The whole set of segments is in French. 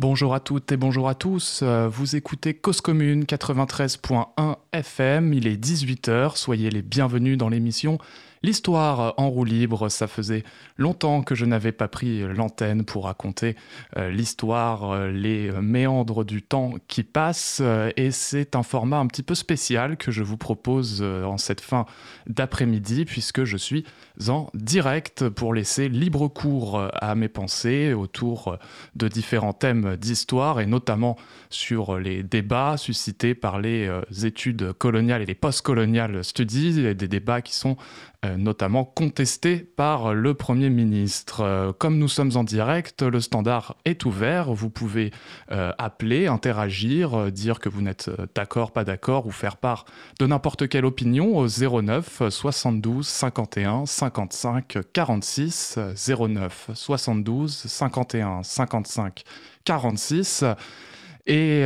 Bonjour à toutes et bonjour à tous. Euh, vous écoutez Cause Commune 93.1 FM. Il est 18h. Soyez les bienvenus dans l'émission L'histoire en roue libre, ça faisait longtemps que je n'avais pas pris l'antenne pour raconter euh, l'histoire, euh, les méandres du temps qui passe, euh, et c'est un format un petit peu spécial que je vous propose en cette fin d'après-midi, puisque je suis en direct pour laisser libre cours à mes pensées autour de différents thèmes d'histoire, et notamment sur les débats suscités par les études coloniales et les post-coloniales studies, des débats qui sont notamment contesté par le Premier ministre. Euh, comme nous sommes en direct, le standard est ouvert. Vous pouvez euh, appeler, interagir, dire que vous n'êtes d'accord, pas d'accord, ou faire part de n'importe quelle opinion au 09 72 51 55 46 09 72 51 55 46. Et,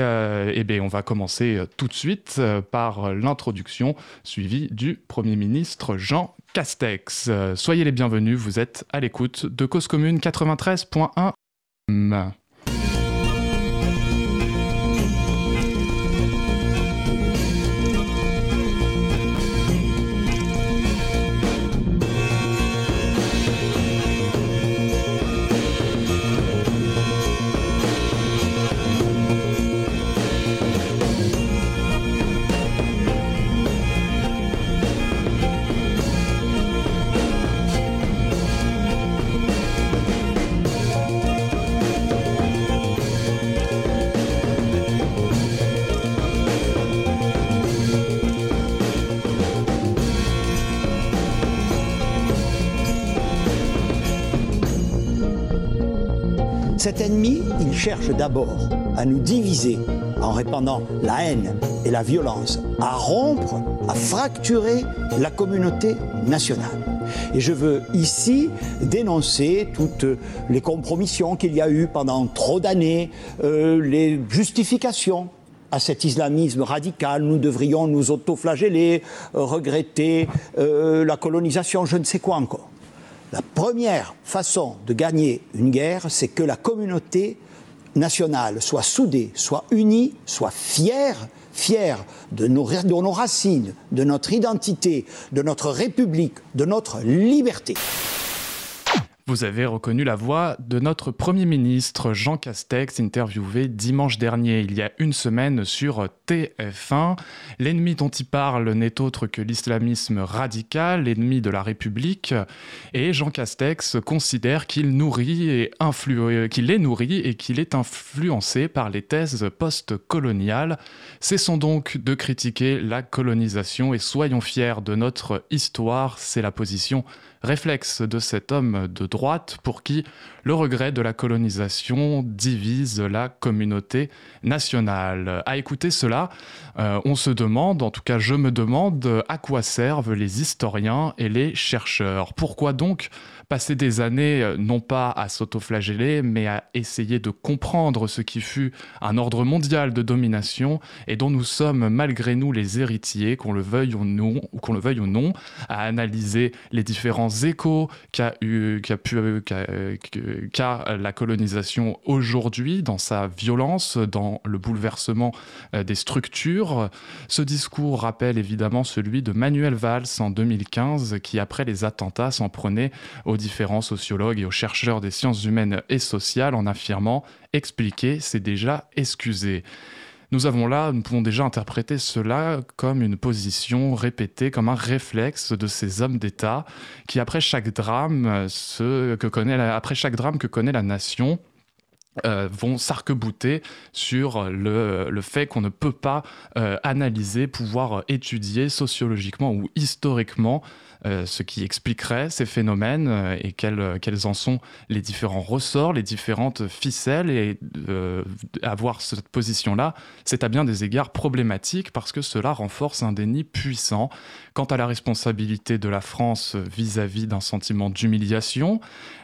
on va commencer tout de suite par l'introduction suivie du Premier ministre Jean Castex. Euh, soyez les bienvenus, vous êtes à l'écoute de Cause Commune 93.1. Cet ennemi, il cherche d'abord à nous diviser en répandant la haine et la violence, à rompre, à fracturer la communauté nationale. Et je veux ici dénoncer toutes les compromissions qu'il y a eu pendant trop d'années, euh, les justifications à cet islamisme radical, nous devrions nous autoflageller, regretter euh, la colonisation, je ne sais quoi encore. La première façon de gagner une guerre, c'est que la communauté nationale soit soudée, soit unie, soit fière, fière de nos, racines, de notre identité, de notre république, de notre liberté. Vous avez reconnu la voix de notre Premier ministre Jean Castex, interviewé dimanche dernier, il y a une semaine sur TF1. L'ennemi dont il parle n'est autre que l'islamisme radical, l'ennemi de la République. Et Jean Castex considère qu'il nourrit et qu'il est nourri et qu'il est influencé par les thèses post-coloniales. Cessons donc de critiquer la colonisation et soyons fiers de notre histoire. C'est la position réflexe de cet homme de droite pour qui le regret de la colonisation divise la communauté nationale. À écouter cela, euh, on se demande, en tout cas je me demande, à quoi servent les historiens et les chercheurs. Pourquoi donc passer des années euh, non pas à s'autoflageller, mais à essayer de comprendre ce qui fut un ordre mondial de domination et dont nous sommes malgré nous les héritiers, qu'on le veuille ou non, qu'on le veuille ou non, à analyser les différents échos qu'a eu, qu'a pu, qu'a, la colonisation aujourd'hui dans sa violence, dans le bouleversement euh, des structures. Ce discours rappelle évidemment celui de Manuel Valls en 2015, qui après les attentats s'en prenait différents sociologues et aux chercheurs des sciences humaines et sociales en affirmant expliquer, c'est déjà excuser. Nous avons là, nous pouvons déjà interpréter cela comme une position répétée, comme un réflexe de ces hommes d'État qui, après chaque drame, ce que connaît après chaque drame que connaît la nation, euh, vont s'arc-bouter sur le, fait qu'on ne peut pas euh, analyser, pouvoir étudier sociologiquement ou historiquement ce qui expliquerait ces phénomènes euh, et quels, quels, en sont les différents ressorts, les différentes ficelles. Et euh, avoir cette position-là, c'est à bien des égards problématique parce que cela renforce un déni puissant quant à la responsabilité de la France vis-à-vis d'un sentiment d'humiliation,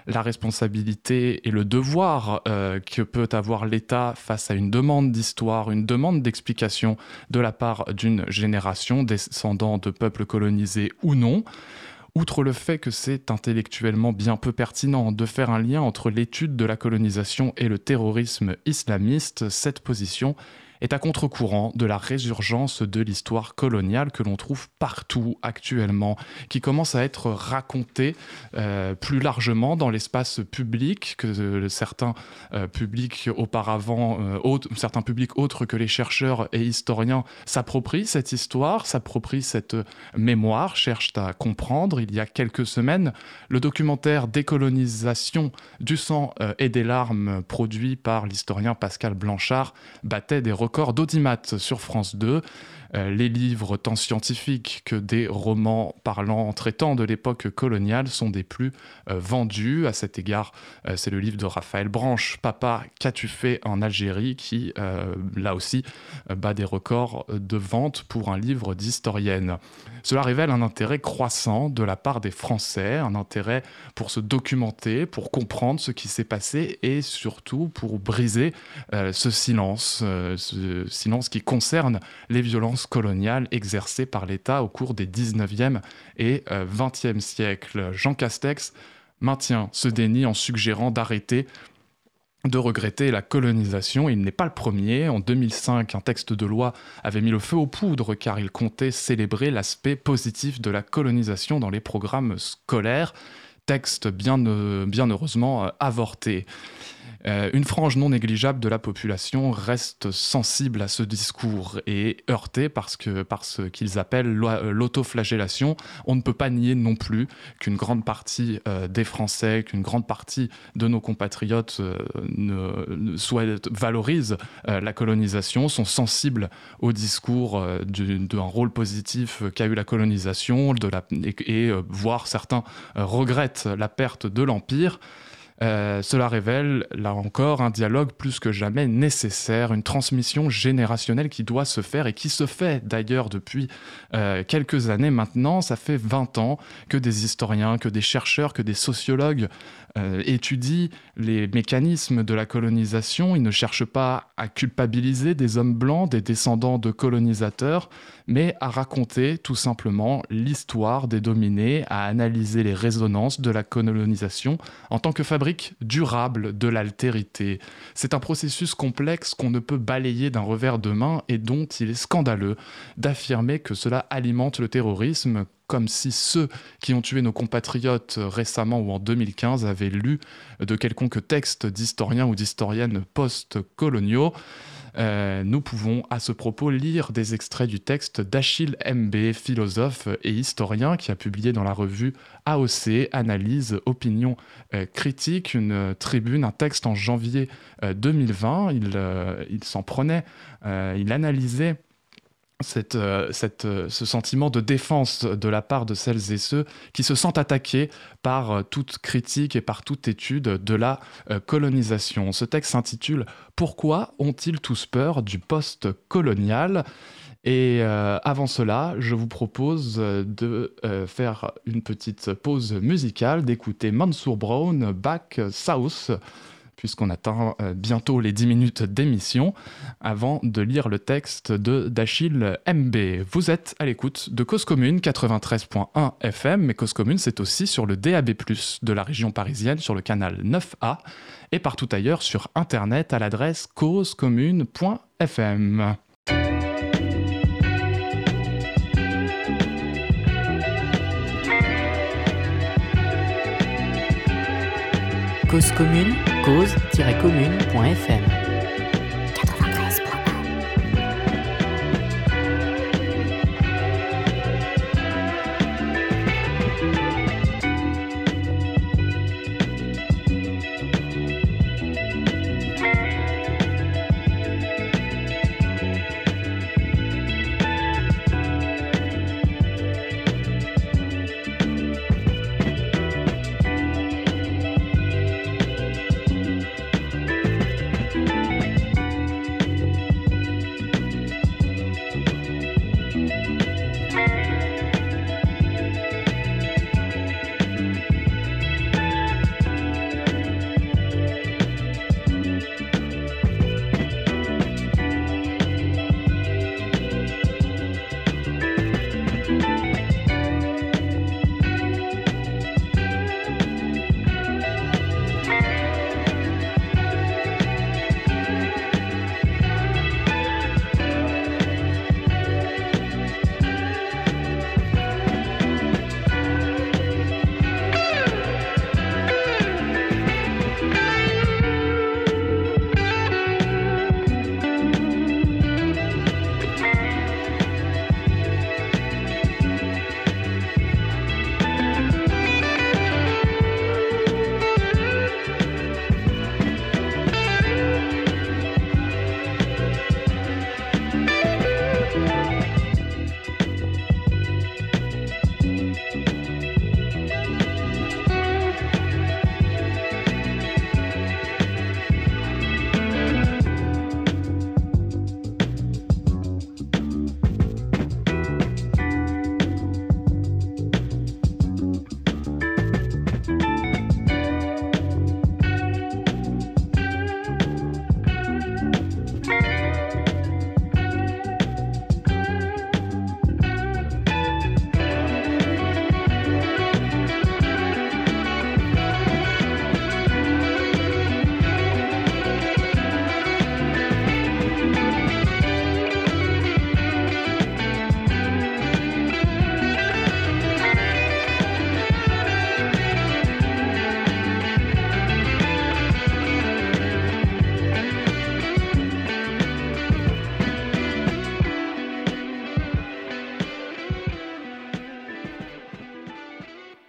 la responsabilité et le devoir que peut avoir l'État face à une demande d'histoire, une demande d'explication de la part d'une génération descendant de peuples colonisés ou non. Outre le fait que c'est intellectuellement bien peu pertinent de faire un lien entre l'étude de la colonisation et le terrorisme islamiste, cette position est à contre-courant de la résurgence de l'histoire coloniale que l'on trouve partout actuellement, qui commence à être racontée euh, plus largement dans l'espace public, que certains euh, publics auparavant, euh, certains publics autres que les chercheurs et historiens s'approprient cette histoire, s'approprient cette mémoire, cherchent à comprendre. Il y a quelques semaines, le documentaire Décolonisation du sang et des larmes produit par l'historien Pascal Blanchard battait des records record d'audimat sur France 2. Euh, les livres, tant scientifiques que des romans parlant, traitant de l'époque coloniale, sont des plus euh, vendus. À cet égard, euh, c'est le livre de Raphaël Branche, Papa, qu'as-tu fait en Algérie, qui, là aussi, bat des records de vente pour un livre d'historienne. Cela révèle un intérêt croissant de la part des Français, un intérêt pour se documenter, pour comprendre ce qui s'est passé et surtout pour briser ce silence, ce silence qui concerne les violences coloniale exercée par l'État au cours des 19e et 20e euh, siècles. Jean Castex maintient ce déni en suggérant d'arrêter de regretter la colonisation. Il n'est pas le premier. En 2005, un texte de loi avait mis le feu aux poudres car il comptait célébrer l'aspect positif de la colonisation dans les programmes scolaires. Texte bien, euh, heureusement euh, avorté. Euh, une frange non négligeable de la population reste sensible à ce discours et heurtée parce que par ce qu'ils appellent euh, l'autoflagellation. On ne peut pas nier non plus qu'une grande partie euh, des Français, qu'une grande partie de nos compatriotes valorisent la colonisation, sont sensibles au discours d'un rôle positif qu'a eu la colonisation et, et voire certains regrettent la perte de l'Empire. Euh, cela révèle, là encore, un dialogue plus que jamais nécessaire, une transmission générationnelle qui doit se faire et qui se fait d'ailleurs depuis euh, quelques années maintenant. Ça fait 20 ans que des historiens, que des chercheurs, que des sociologues euh, étudient les mécanismes de la colonisation. Ils ne cherchent pas à culpabiliser des hommes blancs, des descendants de colonisateurs, mais à raconter tout simplement l'histoire des dominés, à analyser les résonances de la colonisation en tant que fabrique durable de l'altérité. C'est un processus complexe qu'on ne peut balayer d'un revers de main et dont il est scandaleux d'affirmer que cela alimente le terrorisme comme si ceux qui ont tué nos compatriotes récemment ou en 2015 avaient lu de quelconque texte d'historiens ou d'historiennes post-coloniaux. Euh, nous pouvons à ce propos lire des extraits du texte d'Achille MB, philosophe et historien, qui a publié dans la revue AOC, Analyse, Opinion euh, critique, une tribune, un texte en janvier 2020. Euh, il, il s'en prenait, il analysait cette, euh, euh, ce sentiment de défense de la part de celles et ceux qui se sentent attaqués par euh, toute critique et par toute étude de la colonisation. Ce texte s'intitule Pourquoi ont-ils tous peur du post-colonial? Et avant cela, je vous propose de faire une petite pause musicale, d'écouter Mansour Brown, Back South, puisqu'on atteint euh, bientôt les 10 minutes d'émission, avant de lire le texte de d'Achille MB. Vous êtes à l'écoute de Cause Commune 93.1 FM, mais Cause Commune c'est aussi sur le DAB+, de la région parisienne, sur le canal 9A, et partout ailleurs sur Internet à l'adresse causecommune.fm. Cause commune, cause-commune.fm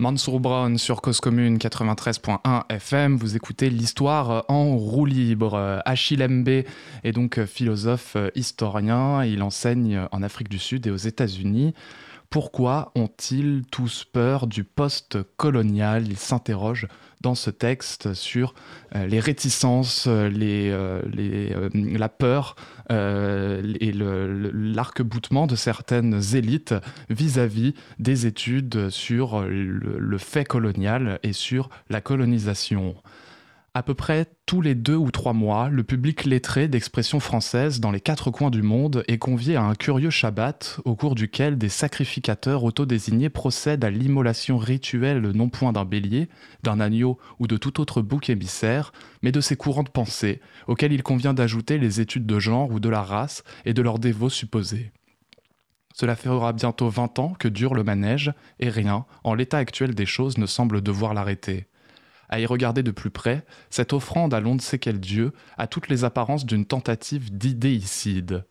Mansour Brown sur Cause Commune 93.1 FM. Vous écoutez l'histoire en roue libre. Achille Mbé est donc philosophe historien. Il enseigne en Afrique du Sud et aux États-Unis. Pourquoi ont-ils tous peur du post-colonial? Il s'interroge dans ce texte sur euh, les réticences, euh, euh, la peur et l'arc-boutement de certaines élites vis-à-vis des études sur le fait colonial et sur la colonisation. À peu près tous les deux ou trois mois, le public lettré d'expression française dans les quatre coins du monde est convié à un curieux Shabbat au cours duquel des sacrificateurs autodésignés procèdent à l'immolation rituelle non point d'un bélier, d'un agneau ou de tout autre bouc émissaire, mais de ces courants de pensée auxquels il convient d'ajouter les études de genre ou de la race et de leurs dévots supposés. Cela fera bientôt 20 ans que dure le manège, et rien, en l'état actuel des choses, ne semble devoir l'arrêter à y regarder de plus près, cette offrande à l'on ne sait quel dieu a toutes les apparences d'une tentative d'idéicide.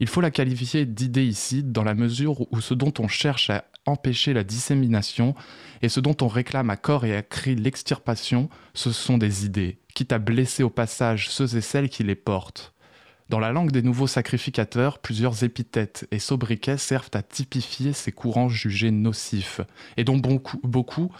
Il faut la qualifier d'idéicide dans la mesure où ce dont on cherche à empêcher la dissémination et ce dont on réclame à corps et à cri l'extirpation, ce sont des idées, quitte à blesser au passage ceux et celles qui les portent. Dans la langue des nouveaux sacrificateurs, plusieurs épithètes et sobriquets servent à typifier ces courants jugés nocifs, et dont beaucoup, beaucoup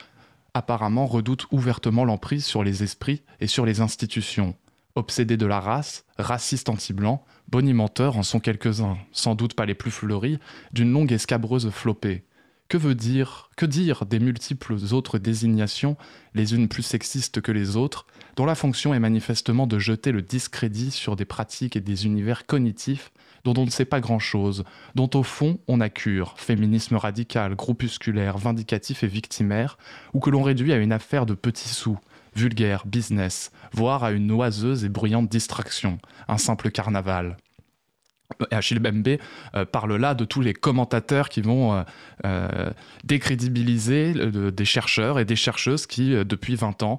apparemment redoute ouvertement l'emprise sur les esprits et sur les institutions. Obsédés de la race, racistes anti-blancs, bonimenteurs en sont quelques-uns, sans doute pas les plus fleuris, d'une longue et scabreuse flopée. Que veut dire, que dire des multiples autres désignations, les unes plus sexistes que les autres, dont la fonction est manifestement de jeter le discrédit sur des pratiques et des univers cognitifs dont on ne sait pas grand-chose, dont au fond on a cure, féminisme radical, groupusculaire, vindicatif et victimaire, ou que l'on réduit à une affaire de petits sous, vulgaire, business, voire à une oiseuse et bruyante distraction, un simple carnaval. Achille Bembe euh, parle là de tous les commentateurs qui vont euh, euh, décrédibiliser des chercheurs et des chercheuses qui, depuis 20 ans,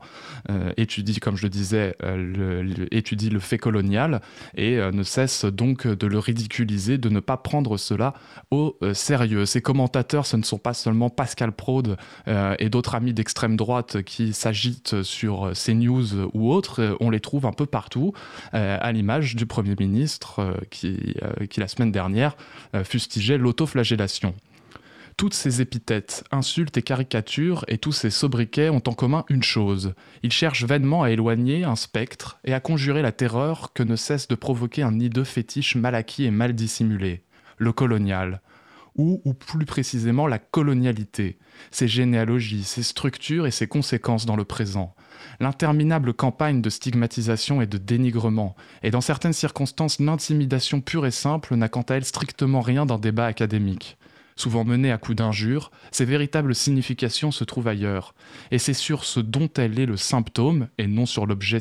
étudient, comme je le disais, le, étudient le fait colonial et ne cessent donc de le ridiculiser, de ne pas prendre cela au sérieux. Ces commentateurs, ce ne sont pas seulement Pascal Praude et d'autres amis d'extrême droite qui s'agitent sur CNews ou autres, on les trouve un peu partout, à l'image du Premier ministre qui euh, qui la semaine dernière euh, fustigeait l'autoflagellation. Toutes ces épithètes, insultes et caricatures et tous ces sobriquets ont en commun une chose. Ils cherchent vainement à éloigner un spectre et à conjurer la terreur que ne cesse de provoquer un hideux fétiche mal acquis et mal dissimulé, le colonial. Ou, ou plus précisément, la colonialité, ses généalogies, ses structures et ses conséquences dans le présent l'interminable campagne de stigmatisation et de dénigrement, et dans certaines circonstances l'intimidation pure et simple n'a quant à elle strictement rien d'un débat académique. Souvent menée à coups d'injures, ses véritables significations se trouvent ailleurs, et c'est sur ce dont elle est le symptôme, et non sur l'objet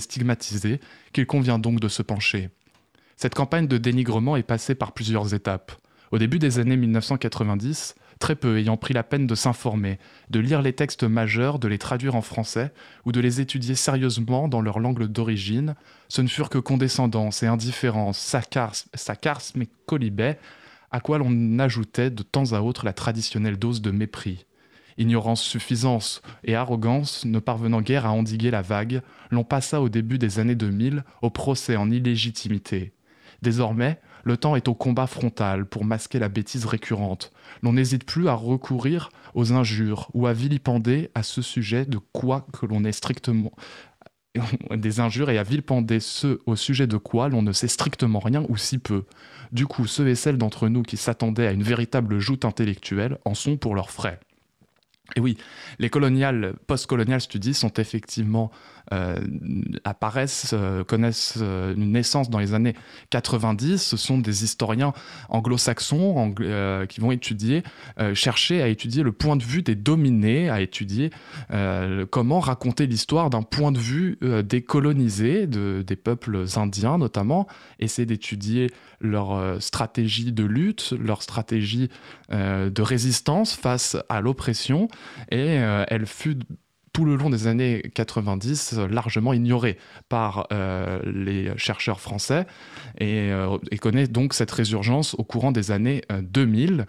stigmatisé, qu'il convient donc de se pencher. Cette campagne de dénigrement est passée par plusieurs étapes. Au début des années 1990, très peu ayant pris la peine de s'informer, de lire les textes majeurs, de les traduire en français, ou de les étudier sérieusement dans leur langue d'origine, ce ne furent que condescendance et indifférence, sarcasme et colibet, à quoi l'on ajoutait de temps à autre la traditionnelle dose de mépris. Ignorance, suffisance et arrogance ne parvenant guère à endiguer la vague, l'on passa au début des années 2000 au procès en illégitimité. Désormais, le temps est au combat frontal pour masquer la bêtise récurrente. L'on n'hésite plus à recourir aux injures ou à vilipender à ce sujet de quoi que l'on est strictement des injures et à vilipender ceux au sujet de quoi l'on ne sait strictement rien ou si peu. Du coup, ceux et celles d'entre nous qui s'attendaient à une véritable joute intellectuelle en sont pour leurs frais. Et oui, les coloniales, post-colonial studies sont effectivement apparaissent, euh, connaissent euh, une naissance dans les années 90. Ce sont des historiens anglo-saxons qui vont étudier, chercher à étudier le point de vue des dominés, à étudier comment raconter l'histoire d'un point de vue des colonisés, de, des peuples indiens notamment, essayer d'étudier leur stratégie de lutte, leur stratégie de résistance face à l'oppression. Et elle fut tout le long des années 90 largement ignoré par euh, les chercheurs français et, euh, et, connaît donc cette résurgence au courant des années 2000. Euh,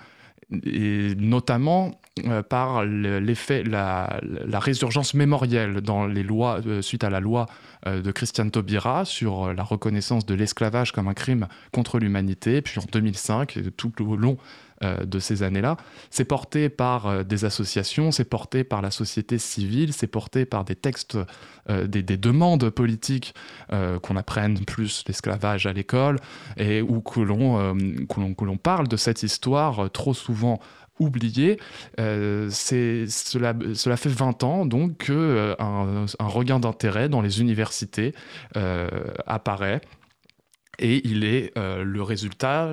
et notamment par l'effet, la, résurgence mémorielle dans les lois, suite à la loi de Christiane Taubira sur la reconnaissance de l'esclavage comme un crime contre l'humanité, puis en 2005, tout au long de ces années-là. C'est porté par des associations, c'est porté par la société civile, c'est porté par des textes, des, des, demandes politiques qu'on apprenne plus l'esclavage à l'école et ou que l'on, l'on parle de cette histoire trop souvent oublié. Euh, cela, fait 20 ans donc qu'un euh, un regain d'intérêt dans les universités euh, apparaît. Et il est le résultat,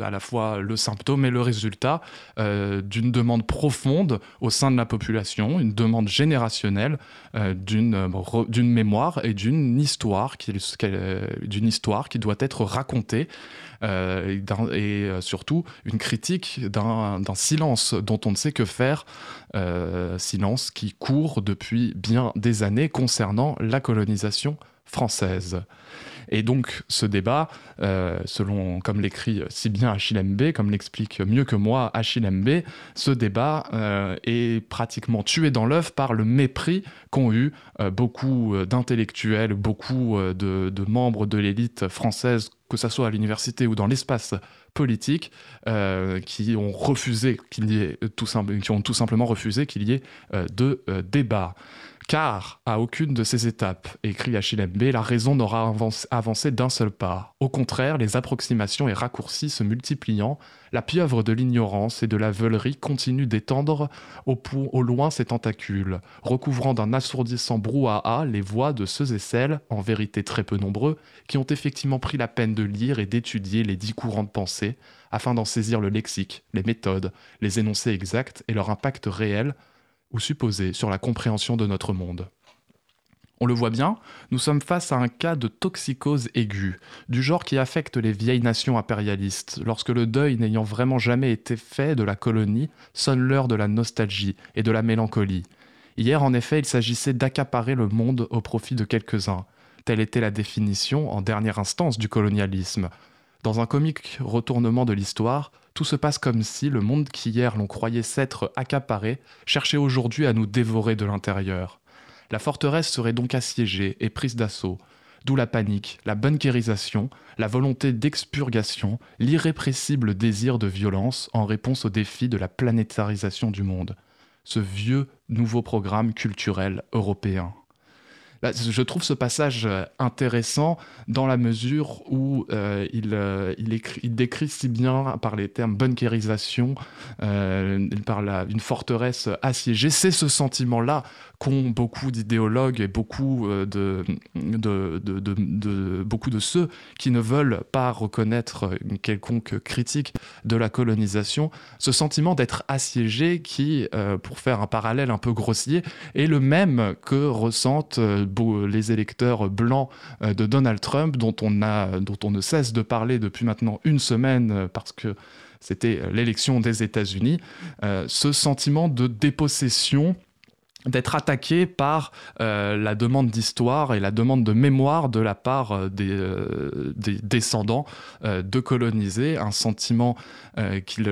à la fois le symptôme et le résultat d'une demande profonde au sein de la population, une demande générationnelle d'une d'une mémoire et d'une histoire, d'une histoire qui doit être racontée euh, et, euh, surtout une critique d'un silence dont on ne sait que faire, euh, silence qui court depuis bien des années concernant la colonisation française. Et donc ce débat, selon comme l'écrit si bien Achille Mbé, comme l'explique mieux que moi Achille Mbé, ce débat est pratiquement tué dans l'œuf par le mépris qu'ont eu beaucoup d'intellectuels, beaucoup de, membres de l'élite française que ce soit à l'université ou dans l'espace politique, euh, qui ont tout simplement refusé qu'il y ait euh, de euh, débat car à aucune de ces étapes, écrit Achille B, la raison n'aura avancé d'un seul pas. Au contraire, les approximations et raccourcis se multipliant, la pieuvre de l'ignorance et de la veulerie continue d'étendre au, au, loin ses tentacules, recouvrant d'un assourdissant brouhaha les voix de ceux et celles, en vérité très peu nombreux, qui ont effectivement pris la peine de lire et d'étudier les dix courants de pensée, afin d'en saisir le lexique, les méthodes, les énoncés exacts et leur impact réel ou supposé sur la compréhension de notre monde. On le voit bien, nous sommes face à un cas de toxicose aiguë, du genre qui affecte les vieilles nations impérialistes, lorsque le deuil n'ayant vraiment jamais été fait de la colonie sonne l'heure de la nostalgie et de la mélancolie. Hier, en effet, il s'agissait d'accaparer le monde au profit de quelques-uns. Telle était la définition, en dernière instance, du colonialisme. Dans un comique retournement de l'histoire, tout se passe comme si le monde qu'hier l'on croyait s'être accaparé cherchait aujourd'hui à nous dévorer de l'intérieur. La forteresse serait donc assiégée et prise d'assaut, d'où la panique, la bunkérisation, la volonté d'expurgation, l'irrépressible désir de violence en réponse au défi de la planétarisation du monde. Ce vieux nouveau programme culturel européen. Je trouve ce passage euh, intéressant dans la mesure où euh, il, euh, il, écrit, il, décrit si bien par les termes bunkérisation, par une forteresse assiégée. C'est ce sentiment-là qu'ont beaucoup d'idéologues et beaucoup de, de, beaucoup de ceux qui ne veulent pas reconnaître une quelconque critique de la colonisation. Ce sentiment d'être assiégé qui, pour faire un parallèle un peu grossier, est le même que ressentent les électeurs blancs euh, de Donald Trump, dont on, a, dont on ne cesse de parler depuis maintenant une semaine euh, parce que c'était l'élection des États-Unis, euh, ce sentiment de dépossession d'être attaqué par euh, la demande d'histoire et la demande de mémoire de la part euh, des, euh, des, descendants de coloniser, un sentiment qu'il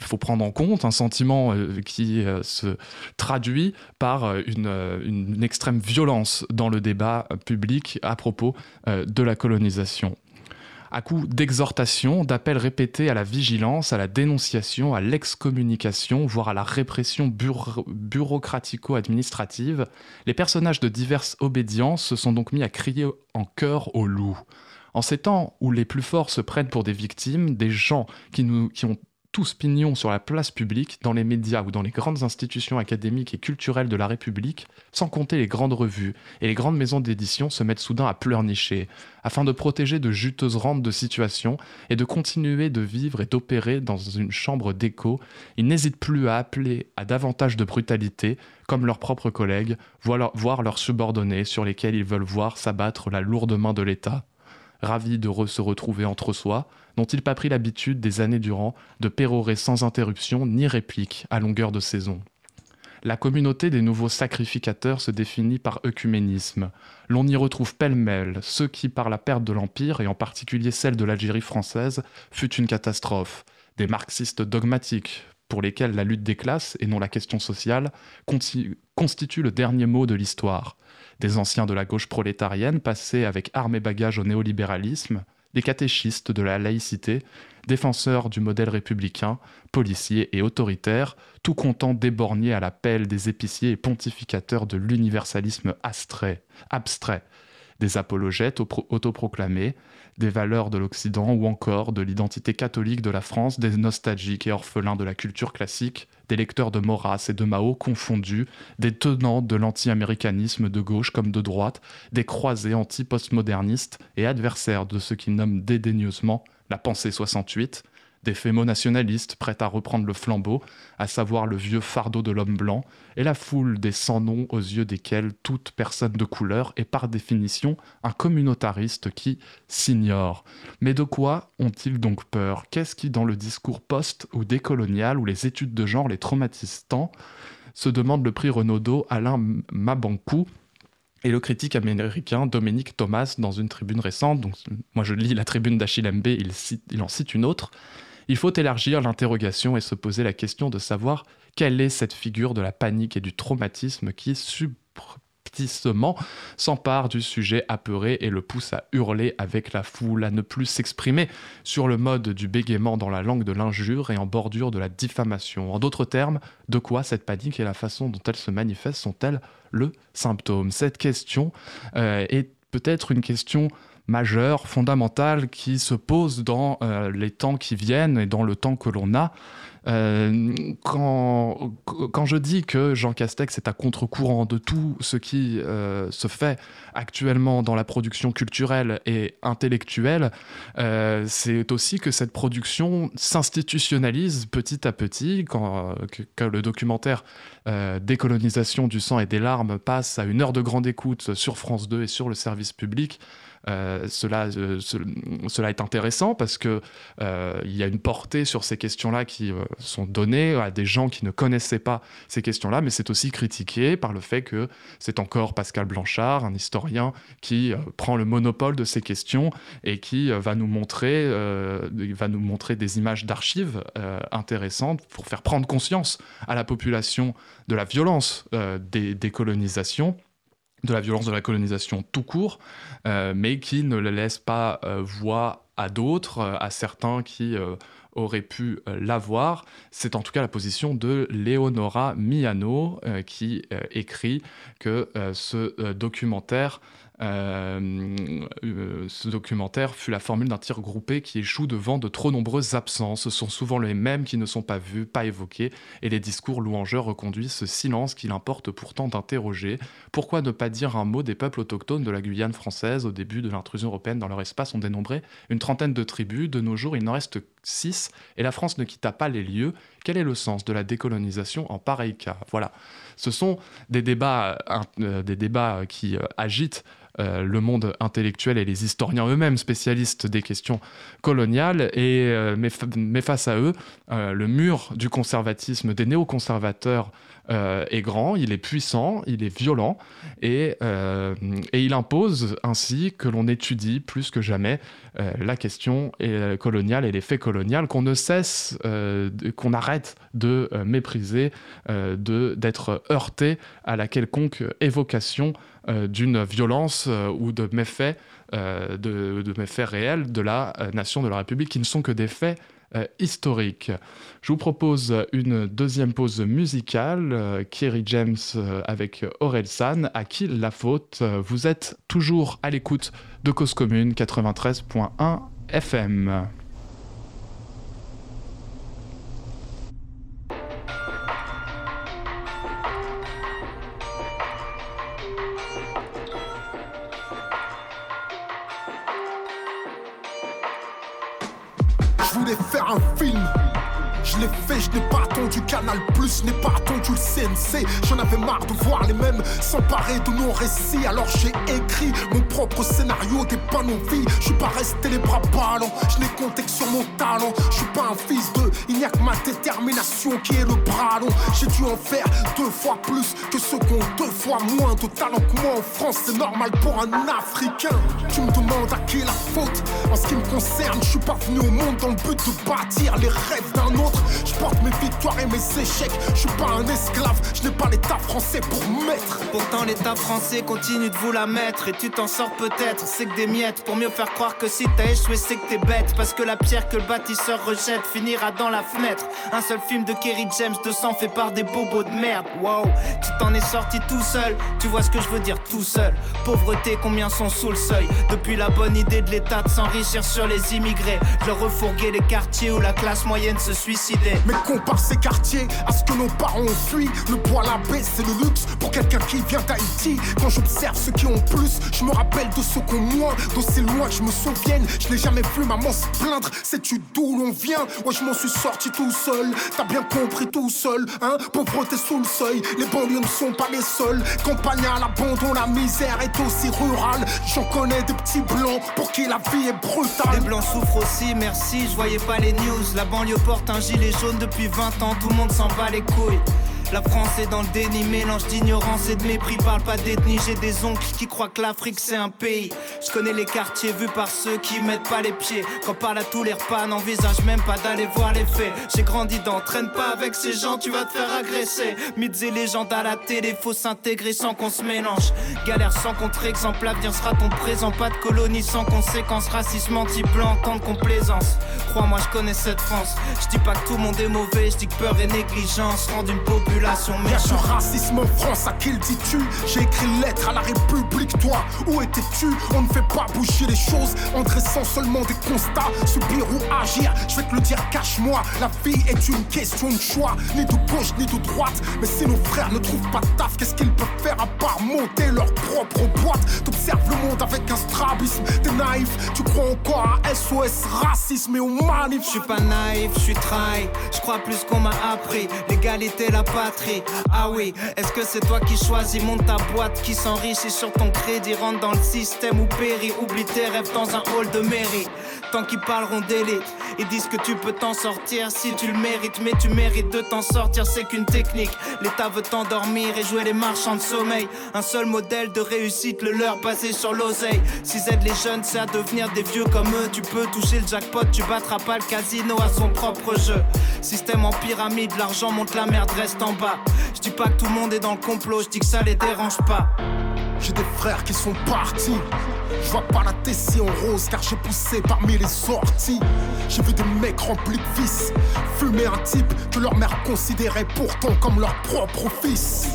faut prendre en compte, un sentiment qui se traduit par une, extrême violence dans le débat public à propos de la colonisation à coup d'exhortation, d'appels répétés à la vigilance, à la dénonciation, à l'excommunication, voire à la répression bureaucratico-administrative, les personnages de diverses obédiences se sont donc mis à crier en chœur au loup. En ces temps où les plus forts se prennent pour des victimes, des gens qui, nous, qui ont tous pignons sur la place publique, dans les médias ou dans les grandes institutions académiques et culturelles de la République, sans compter les grandes revues et les grandes maisons d'édition se mettent soudain à pleurnicher, afin de protéger de juteuses rentes de situation et de continuer de vivre et d'opérer dans une chambre d'écho, ils n'hésitent plus à appeler à davantage de brutalité, comme leurs propres collègues, voire leurs subordonnés sur lesquels ils veulent voir s'abattre la lourde main de l'État. Ravis de se retrouver entre soi, n'ont-ils pas pris l'habitude des années durant de pérorer sans interruption ni réplique à longueur de saison? La communauté des nouveaux sacrificateurs se définit par œcuménisme. L'on y retrouve pêle-mêle ceux qui, par la perte de l'Empire, et en particulier celle de l'Algérie française, fut une catastrophe, des marxistes dogmatiques, pour lesquels la lutte des classes, et non la question sociale, constitue le dernier mot de l'histoire, des anciens de la gauche prolétarienne passés avec armes et bagages au néolibéralisme, des catéchistes de la laïcité, défenseurs du modèle républicain, policiers et autoritaires, tout content d'éborgner à la pelle des épiciers et pontificateurs de l'universalisme abstrait, des apologètes autoproclamés, des valeurs de l'Occident ou encore de l'identité catholique de la France, des nostalgiques et orphelins de la culture classique, des lecteurs de Maurras et de Mao confondus, des tenants de l'anti-américanisme de gauche comme de droite, des croisés anti-postmodernistes et adversaires de ce qu'ils nomment dédaigneusement la pensée 68, des fémo-nationalistes prêts à reprendre le flambeau, à savoir le vieux fardeau de l'homme blanc, et la foule des sans-noms aux yeux desquels toute personne de couleur est par définition un communautariste qui s'ignore. Mais de quoi ont-ils donc peur? Qu'est-ce qui, dans le discours post- ou décolonial, ou les études de genre les traumatisent tant? Se demande le prix Renaudot Alain Mabankou, et le critique américain Dominique Thomas dans une tribune récente. Donc, moi, je lis la tribune d'Achille il, il en cite une autre. Il faut élargir l'interrogation et se poser la question de savoir quelle est cette figure de la panique et du traumatisme qui subtilement s'empare du sujet apeuré et le pousse à hurler avec la foule, à ne plus s'exprimer sur le mode du bégaiement dans la langue de l'injure et en bordure de la diffamation. En d'autres termes, de quoi cette panique et la façon dont elle se manifeste sont-elles le symptôme? Cette question euh, est peut-être une question majeure, fondamentale, qui se pose dans euh, les temps qui viennent et dans le temps que l'on a. Euh, quand, quand, je dis que Jean Castex est à contre-courant de tout ce qui euh, se fait actuellement dans la production culturelle et intellectuelle, c'est aussi que cette production s'institutionnalise petit à petit. Quand, quand le documentaire Décolonisation du sang et des larmes passe à une heure de grande écoute sur France 2 et sur le service public, cela, euh, cela est intéressant parce que euh, il y a une portée sur ces questions-là qui sont données à des gens qui ne connaissaient pas ces questions-là, mais c'est aussi critiqué par le fait que c'est encore Pascal Blanchard, un historien, qui prend le monopole de ces questions et qui va nous montrer, va nous montrer des images d'archives intéressantes pour faire prendre conscience à la population de la violence des décolonisations de la violence de la colonisation tout court, euh, mais qui ne le laisse pas euh, voix à d'autres, euh, à certains qui auraient pu l'avoir. C'est en tout cas la position de Leonora Miano qui écrit que ce documentaire ce documentaire fut la formule d'un tir groupé qui échoue devant de trop nombreuses absences. Ce sont souvent les mêmes qui ne sont pas vus, pas évoqués, et les discours louangeurs reconduisent ce silence qu'il importe pourtant d'interroger. Pourquoi ne pas dire un mot des peuples autochtones de la Guyane française au début de l'intrusion européenne dans leur espace ont dénombré une trentaine de tribus. De nos jours, il n'en reste six, et la France ne quitta pas les lieux. Quel est le sens de la décolonisation en pareil cas? Voilà. Ce sont des débats, euh, des débats qui agitent euh, le monde intellectuel et les historiens eux-mêmes spécialistes des questions coloniales. Et, euh, mais, face à eux, euh, le mur du conservatisme des néoconservateurs est grand, il est puissant, il est violent, et, et il impose ainsi que l'on étudie plus que jamais la question coloniale et les faits coloniales, qu'on ne cesse, qu'on arrête de mépriser, d'être heurté à la quelconque évocation euh, d'une violence euh, ou de méfaits, euh, de, méfaits réels de la nation de la République qui ne sont que des faits historiques. Je vous propose une deuxième pause musicale, Kerry James avec Aurel San, à qui la faute Vous êtes toujours à l'écoute de Cause Commune 93.1 FM. Canal Plus, je n'ai pas J'en avais marre de voir les mêmes s'emparer de nos récits. Alors j'ai écrit mon propre scénario des panneaux vie. Je suis pas resté les bras ballants, je n'ai compté que sur mon talent. Je suis pas un fils de, il n'y a que ma détermination qui est le bras long. J'ai dû en faire deux fois plus que ceux qui ont deux fois moins de talent que moi en France. C'est normal pour un Africain. Tu me demandes à qui la faute. En ce qui me concerne, je suis pas venu au monde dans le but de bâtir les rêves d'un autre. Je porte mes victoires et mes échecs. Je suis pas un esclave, je n'ai pas l'état français pour mettre. Pourtant, l'état français continue de vous la mettre. Et tu t'en sors peut-être, c'est que des miettes. Pour mieux faire croire que si t'as échoué, c'est que t'es bête. Parce que la pierre que le bâtisseur rejette finira dans la fenêtre. Un seul film de Kerry James 200 fait par des bobos de merde. Wow, tu t'en es sorti tout seul. Tu vois ce que je veux dire tout seul. Pauvreté, combien sont sous le seuil? Depuis la bonne idée de l'État de s'enrichir sur les immigrés. Je leur refourguer les quartiers où la classe moyenne se suicidait. Mais compare ces quartiers à ce que nos parents ont fui. Le poids, la baisse, c'est le luxe pour quelqu'un qui vient d'Haïti. Quand j'observe ceux qui ont plus, je me rappelle de ceux qui ont moins. D'aussi loin que je me souvienne, je n'ai jamais vu maman se plaindre. Sais-tu d'où l'on vient? Ouais, je m'en suis sorti tout seul. T'as bien compris tout seul, hein? Pauvreté sous le seuil, les banlieues ne sont pas les seuls. Campagne à l'abandon, la misère est aussi rurale. J'en connais des petits blancs pour qui la vie est brutale. Les blancs souffrent aussi, merci, je voyais pas les news. La banlieue porte un gilet jaune depuis 20 ans, tout le monde s'en bat les couilles. La France est dans le déni, mélange d'ignorance et de mépris. Parle pas d'ethnie, j'ai des oncles qui croient que l'Afrique c'est un pays. Je connais les quartiers vus par ceux qui mettent pas les pieds. Quand parle à tous les repas, n'envisage même pas d'aller voir les faits. J'ai grandi dans traîne pas avec ces gens, tu vas te faire agresser. Mythes et légendes à la télé, faut s'intégrer sans qu'on se mélange. Galère sans contre-exemple, l'avenir sera ton présent. Pas de colonie sans conséquences, racisme anti-blanc, tant de complaisance. Crois-moi, je connais cette France. Je dis pas que tout le monde est mauvais, je dis que peur et négligence rendent une population Y'a ce racisme en France, à qui le dis-tu J'ai écrit une lettre à la République, toi, où étais-tu? On ne fait pas bouger les choses en dressant seulement des constats. Subir ou agir, je vais te le dire, cache-moi. La vie est une question de choix, ni de gauche ni de droite. Mais si nos frères ne trouvent pas de taf, qu'est-ce qu'ils peuvent faire à part monter leur propre boîte? T'observes le monde avec un strabisme, t'es naïf. Tu crois encore à SOS racisme et au manif Je suis pas naïf, je suis trahi. Je crois plus qu'on m'a appris. L'égalité, la paix ah oui, est-ce que c'est toi qui choisis? Monte ta boîte qui s'enrichit sur ton crédit, rentre dans le système ou périt, oublie tes rêves dans un hall de mairie. Tant qu'ils parleront d'élite, ils disent que tu peux t'en sortir si tu le mérites, mais tu mérites de t'en sortir, c'est qu'une technique. L'État veut t'endormir et jouer les marchands de sommeil. Un seul modèle de réussite, le leur basé sur l'oseille. Si aide les jeunes, c'est à devenir des vieux comme eux. Tu peux toucher le jackpot, tu battras pas le casino à son propre jeu. Système en pyramide, l'argent monte, la merde reste en bas. Je dis pas que tout le monde est dans le complot, je dis que ça les dérange pas. J'ai des frères qui sont partis. Je vois pas la Tessie en rose car j'ai poussé parmi les sorties. J'ai vu des mecs remplis de vices fumer un type que leur mère considérait pourtant comme leur propre fils.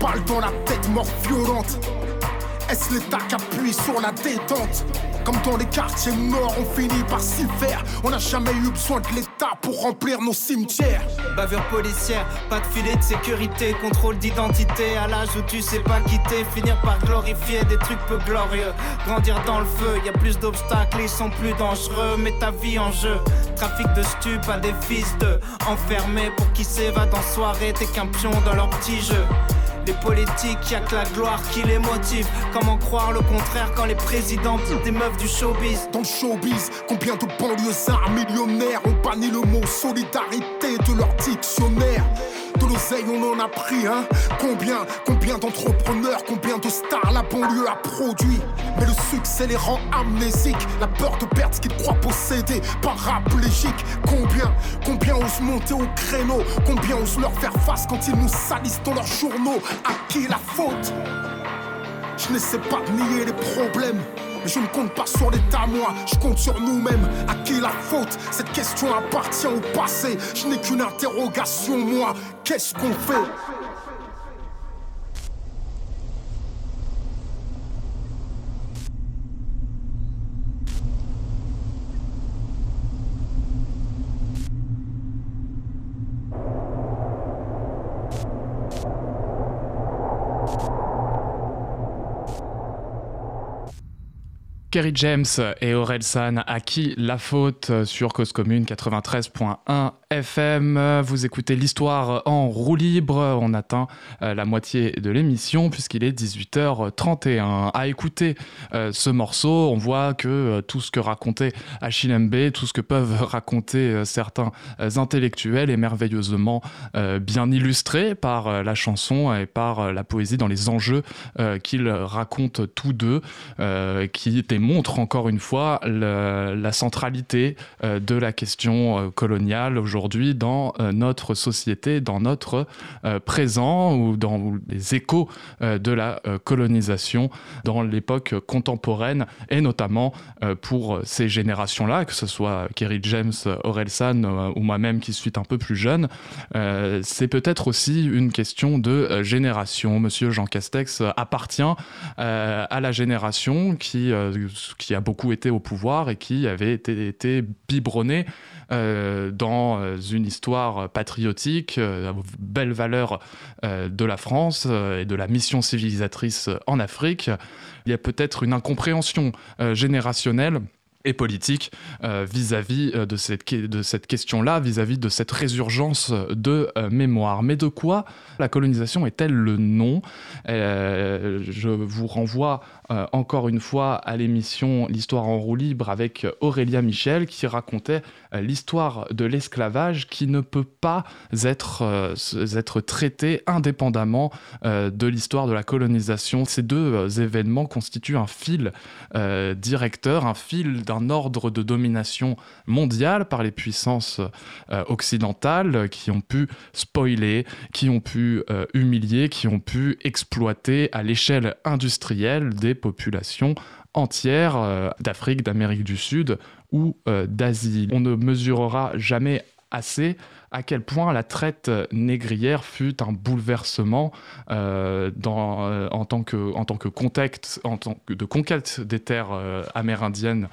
Balle dans la tête, mort violente. Est-ce l'État qui appuie sur la détente? Comme dans les quartiers nord, on finit par s'y faire. On n'a jamais eu besoin de l'État pour remplir nos cimetières. Bavure policière, pas de filet de sécurité, contrôle d'identité. À l'âge où tu sais pas quitter, finir par glorifier des trucs peu glorieux. Grandir dans le feu, y a plus d'obstacles, ils sont plus dangereux. Mais ta vie en jeu, trafic de stupes à des fils de enfermés pour qui s'évadent en soirée. T'es qu'un pion dans leur petit jeu. Les politiques, y'a que la gloire qui les motive. Comment croire le contraire quand les présidents des meufs du showbiz? Dans le showbiz, combien de banlieusards millionnaires ont banni le mot solidarité de leur dictionnaire de l'oseille, on en a pris, hein. Combien, combien d'entrepreneurs, combien de stars la banlieue a produit. Mais le succès les rend amnésiques, la peur de perdre ce qu'ils croient posséder, paraplégiques. Combien, combien osent monter au créneau? Combien osent leur faire face quand ils nous salissent dans leurs journaux? À qui la faute? Je n'essaie pas de nier les problèmes je ne compte pas sur l'État, moi, je compte sur nous-mêmes. À qui la faute? Cette question appartient au passé. Je n'ai qu'une interrogation, moi. Qu'est-ce qu'on fait? Kerry James et Aurel San, à qui la faute sur Cause Commune 93.1 FM. Vous écoutez l'histoire en roue libre. On atteint euh, la moitié de l'émission puisqu'il est 18h31. À écouter euh, ce morceau, on voit que euh, tout ce que racontait Achille Mbé, tout ce que peuvent raconter certains intellectuels est merveilleusement bien illustré par la chanson et par la poésie dans les enjeux qu'ils racontent tous deux, qui démontrent encore une fois la centralité de la question coloniale aujourd'hui dans euh, notre société, dans notre euh, présent ou dans les échos euh, de la colonisation dans l'époque contemporaine et notamment pour ces générations-là, que ce soit Kerry James, Orelsan ou moi-même qui suis un peu plus jeune, c'est peut-être aussi une question de génération. Monsieur Jean Castex appartient à la génération qui, qui a beaucoup été au pouvoir et qui avait été, été biberonnée dans euh, une histoire patriotique, euh, belle valeur euh, de la France et de la mission civilisatrice en Afrique. Il y a peut-être une incompréhension générationnelle et politique vis-à-vis de cette question-là, vis-à-vis de cette résurgence de mémoire. Mais de quoi la colonisation est-elle le nom? Je vous renvoie euh, encore une fois à l'émission L'histoire en roue libre avec Aurélia Michel qui racontait euh, l'histoire de l'esclavage qui ne peut pas être, euh, être traité indépendamment de l'histoire de la colonisation. Ces deux événements constituent un fil directeur, un fil d'un ordre de domination mondiale par les puissances occidentales qui ont pu spoiler, qui ont pu humilier, qui ont pu exploiter à l'échelle industrielle des populations entières euh, d'Afrique, d'Amérique du Sud ou euh, d'Asie. On ne mesurera jamais assez à quel point la traite négrière fut un bouleversement euh, dans, en, tant que, en tant que contexte en tant que de conquête des terres amérindiennes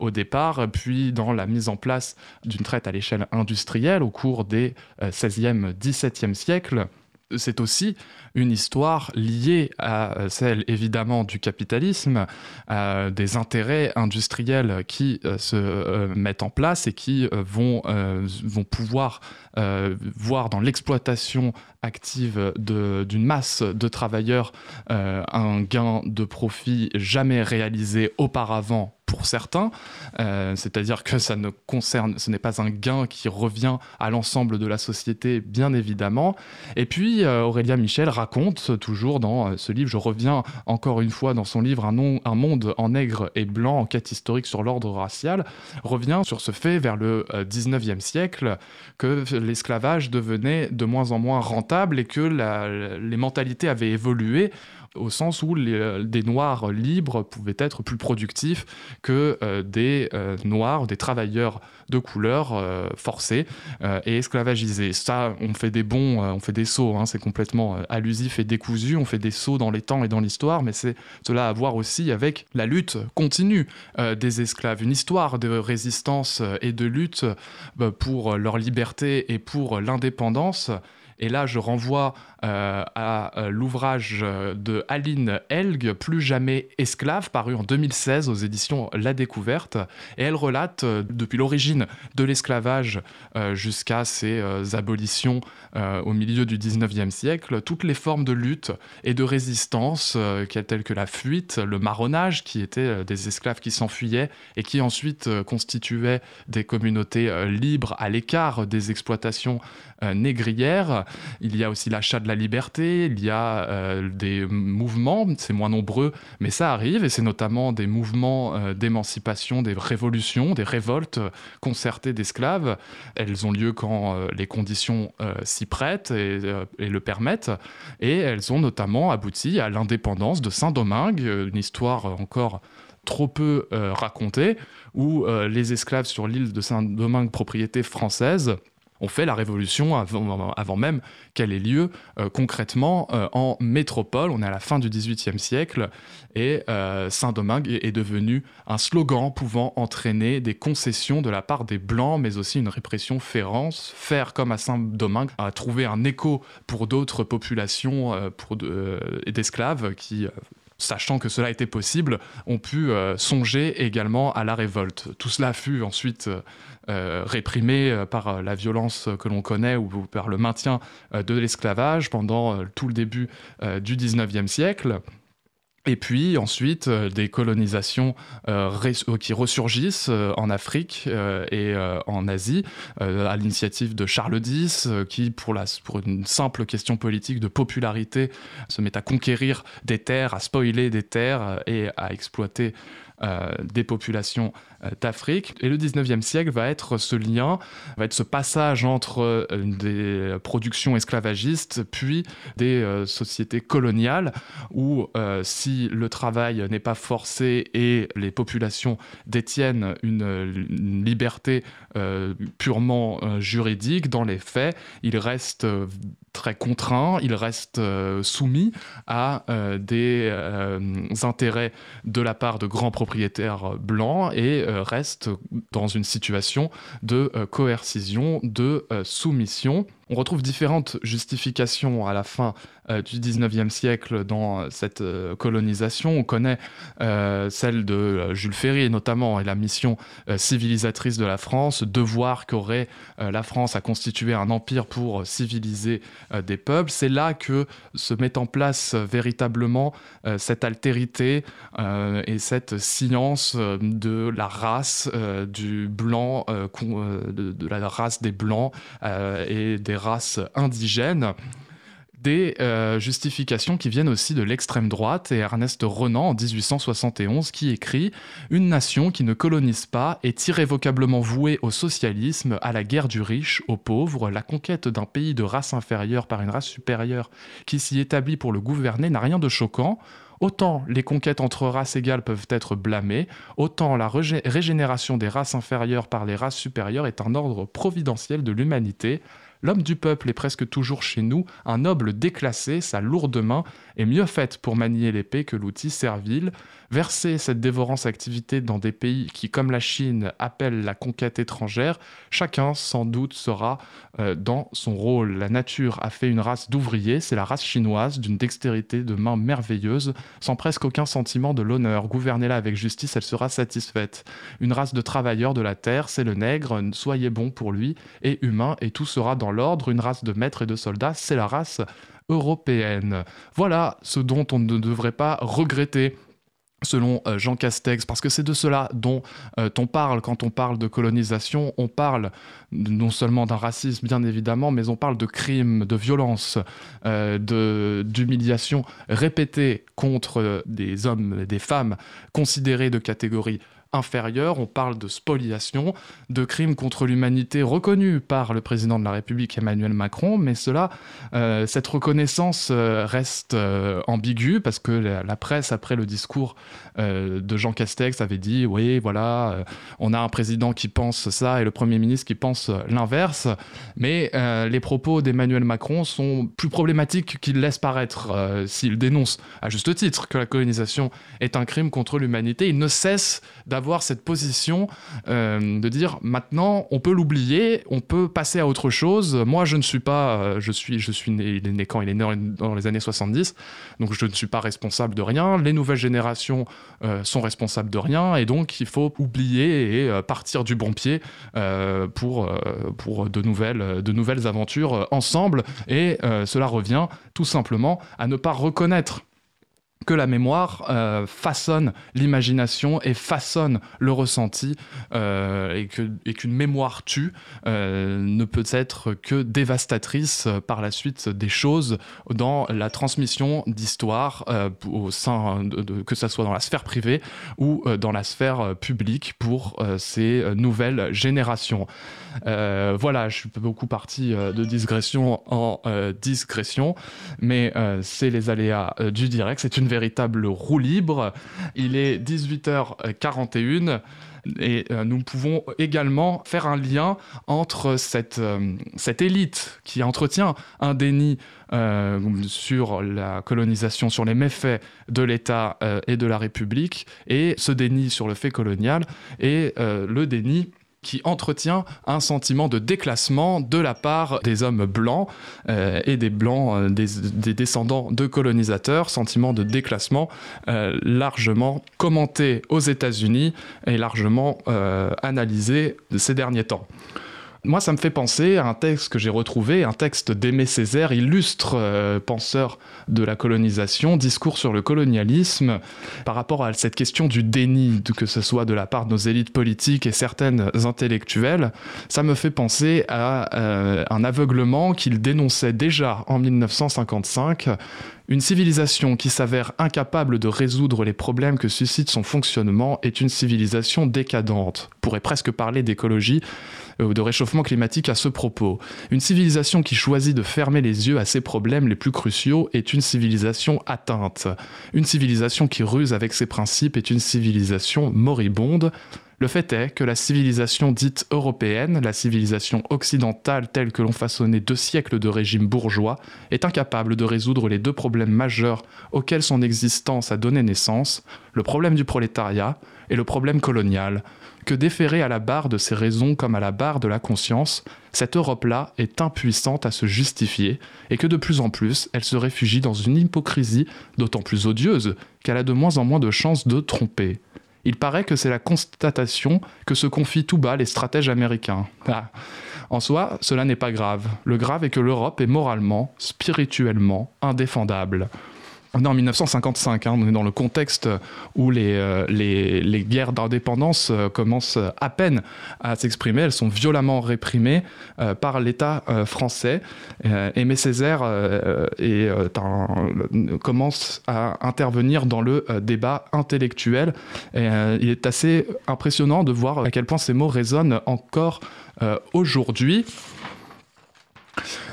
au départ, puis dans la mise en place d'une traite à l'échelle industrielle au cours des 16e, 17e siècles. C'est aussi une histoire liée à euh, celle évidemment du capitalisme, des intérêts industriels qui euh, se euh, mettent en place et qui vont, vont pouvoir voir dans l'exploitation active d'une masse de travailleurs un gain de profit jamais réalisé auparavant pour certains, euh, c'est-à-dire que ça ne concerne, ce n'est pas un gain qui revient à l'ensemble de la société, bien évidemment. Et puis euh, Aurélia Michel raconte toujours dans euh, ce livre, je reviens encore une fois dans son livre Un, un monde en nègre et blanc, enquête historique sur l'ordre racial, revient sur ce fait vers le 19e siècle que l'esclavage devenait de moins en moins rentable et que les mentalités avaient évolué au sens où les, des noirs libres pouvaient être plus productifs que euh, des euh, noirs, des travailleurs de couleur euh, forcés et esclavagisés. Ça, on fait des bons, on fait des sauts, hein, c'est complètement allusif et décousu, on fait des sauts dans les temps et dans l'histoire, mais c'est cela à voir aussi avec la lutte continue des esclaves, une histoire de résistance et de lutte pour leur liberté et pour l'indépendance. Et là, je renvoie euh, à euh, l'ouvrage euh, de Aline Elg, Plus jamais esclave, paru en 2016 aux éditions La Découverte. Et elle relate depuis l'origine de l'esclavage jusqu'à ses abolitions au milieu du 19e siècle, toutes les formes de lutte et de résistance, telles que la fuite, le marronnage, qui étaient des esclaves qui s'enfuyaient et qui ensuite constituaient des communautés libres à l'écart des exploitations négrières. Il y a aussi l'achat de la liberté, il y a euh, des mouvements, c'est moins nombreux, mais ça arrive, et c'est notamment des mouvements euh, d'émancipation, des révolutions, des révoltes concertées d'esclaves. Elles ont lieu quand euh, les conditions s'y prêtent et, le permettent, et elles ont notamment abouti à l'indépendance de Saint-Domingue, une histoire encore trop peu racontée, où les esclaves sur l'île de Saint-Domingue, propriété française, on fait la révolution avant, même qu'elle ait lieu euh, concrètement euh, en métropole. On est à la fin du XVIIIe siècle et euh, Saint-Domingue est, devenu un slogan pouvant entraîner des concessions de la part des Blancs, mais aussi une répression féroce. Faire comme à Saint-Domingue a trouvé un écho pour d'autres populations d'esclaves qui sachant que cela était possible, ont pu songer également à la révolte. Tout cela fut ensuite réprimé par la violence que l'on connaît ou par le maintien de l'esclavage pendant tout le début du 19e siècle. Et puis ensuite, euh, des colonisations euh, euh, qui ressurgissent en Afrique et en Asie, à l'initiative de Charles X, qui, pour, pour une simple question politique de popularité, se met à conquérir des terres, à spoiler des terres et à exploiter des populations euh, d'Afrique. Et le 19e siècle va être ce lien, va être ce passage entre euh, des productions esclavagistes puis des euh, sociétés coloniales où si le travail n'est pas forcé et les populations détiennent une, liberté purement juridique, dans les faits, ils restent très contraints, ils restent soumis à des intérêts de la part de grands propriétaires blancs et euh, reste dans une situation de euh, coercition, de euh, soumission. On retrouve différentes justifications à la fin euh, du 19e siècle dans euh, cette euh, colonisation. On connaît celle de Jules Ferry notamment et la mission civilisatrice de la France, devoir qu'aurait la France à constituer un empire pour civiliser des peuples. C'est là que se met en place véritablement cette altérité et cette science de la race du blanc, de, la race des blancs et des races indigènes des euh, justifications qui viennent aussi de l'extrême droite et Ernest Renan en 1871 qui écrit Une nation qui ne colonise pas est irrévocablement vouée au socialisme, à la guerre du riche, aux pauvres, la conquête d'un pays de race inférieure par une race supérieure qui s'y établit pour le gouverner n'a rien de choquant. Autant les conquêtes entre races égales peuvent être blâmées, autant la régénération des races inférieures par les races supérieures est un ordre providentiel de l'humanité, L'homme du peuple est presque toujours chez nous, un noble déclassé, sa lourde main est mieux faite pour manier l'épée que l'outil servile. Verser cette dévorance activité dans des pays qui, comme la Chine, appellent la conquête étrangère, chacun sans doute sera euh, dans son rôle. La nature a fait une race d'ouvriers, c'est la race chinoise, d'une dextérité de main merveilleuse, sans presque aucun sentiment de l'honneur. Gouvernez-la avec justice, elle sera satisfaite. Une race de travailleurs de la terre, c'est le nègre, soyez bon pour lui, et humain, et tout sera dans l'ordre. Une race de maîtres et de soldats, c'est la race européenne. Voilà ce dont on ne devrait pas regretter selon euh, Jean Castex, parce que c'est de cela dont euh, on parle quand on parle de colonisation, on parle non seulement d'un racisme bien évidemment, mais on parle de crimes, de violences, euh, d'humiliation répétées contre des hommes et des femmes considérés de catégorie on parle de spoliation, de crimes contre l'humanité reconnus par le président de la République Emmanuel Macron, mais cela, euh, cette reconnaissance euh, reste euh, ambiguë parce que la, presse, après le discours de Jean Castex, avait dit oui, voilà, on a un président qui pense ça et le Premier ministre qui pense l'inverse, mais les propos d'Emmanuel Macron sont plus problématiques qu'il laisse paraître s'il dénonce à juste titre que la colonisation est un crime contre l'humanité. Il ne cesse d'avoir avoir cette position euh, de dire maintenant on peut l'oublier, on peut passer à autre chose. Moi je ne suis pas, euh, je suis, je suis né, il est né quand? Il est né dans les années 70, donc je ne suis pas responsable de rien. Les nouvelles générations euh, sont responsables de rien et donc il faut oublier et partir du bon pied pour, pour de, nouvelles, de nouvelles aventures ensemble. Et cela revient tout simplement à ne pas reconnaître que la mémoire euh, façonne l'imagination et façonne le ressenti euh, et qu'une mémoire tue euh, ne peut être que dévastatrice par la suite des choses dans la transmission d'histoire au sein de, que ce soit dans la sphère privée ou dans la sphère publique pour ces nouvelles générations. voilà, je suis beaucoup parti de digression en discrétion, mais c'est les aléas du direct. C'est une véritable roue libre. Il est 18h41 et euh, nous pouvons également faire un lien entre cette, euh, cette élite qui entretient un déni euh, sur la colonisation, sur les méfaits de l'État et de la République, et ce déni sur le fait colonial, et le déni qui entretient un sentiment de déclassement de la part des hommes blancs euh, et des blancs, euh, des, descendants de colonisateurs, sentiment de déclassement euh, largement commenté aux États-Unis et largement analysé ces derniers temps. Moi, ça me fait penser à un texte que j'ai retrouvé, un texte d'Aimé Césaire, illustre euh, penseur de la colonisation, discours sur le colonialisme, par rapport à cette question du déni, que ce soit de la part de nos élites politiques et certaines intellectuelles. Ça me fait penser à euh, un aveuglement qu'il dénonçait déjà en 1955 une civilisation qui s'avère incapable de résoudre les problèmes que suscite son fonctionnement est une civilisation décadente. On pourrait presque parler d'écologie ou de réchauffement climatique à ce propos. Une civilisation qui choisit de fermer les yeux à ses problèmes les plus cruciaux est une civilisation atteinte. Une civilisation qui ruse avec ses principes est une civilisation moribonde. Le fait est que la civilisation dite européenne, la civilisation occidentale telle que l'ont façonné deux siècles de régime bourgeois, est incapable de résoudre les deux problèmes majeurs auxquels son existence a donné naissance, le problème du prolétariat et le problème colonial, que déférée à la barre de ses raisons comme à la barre de la conscience, cette Europe-là est impuissante à se justifier et que de plus en plus elle se réfugie dans une hypocrisie d'autant plus odieuse qu'elle a de moins en moins de chances de tromper. Il paraît que c'est la constatation que se confient tout bas les stratèges américains. Ah. En soi, cela n'est pas grave. Le grave est que l'Europe est moralement, spirituellement indéfendable. On est en 1955, hein, on est dans le contexte où les, euh, guerres d'indépendance euh, commencent à peine à s'exprimer, elles sont violemment réprimées euh, par l'État français. Aimé Césaire commence à intervenir dans le débat intellectuel. Il est assez impressionnant de voir à quel point ces mots résonnent encore aujourd'hui.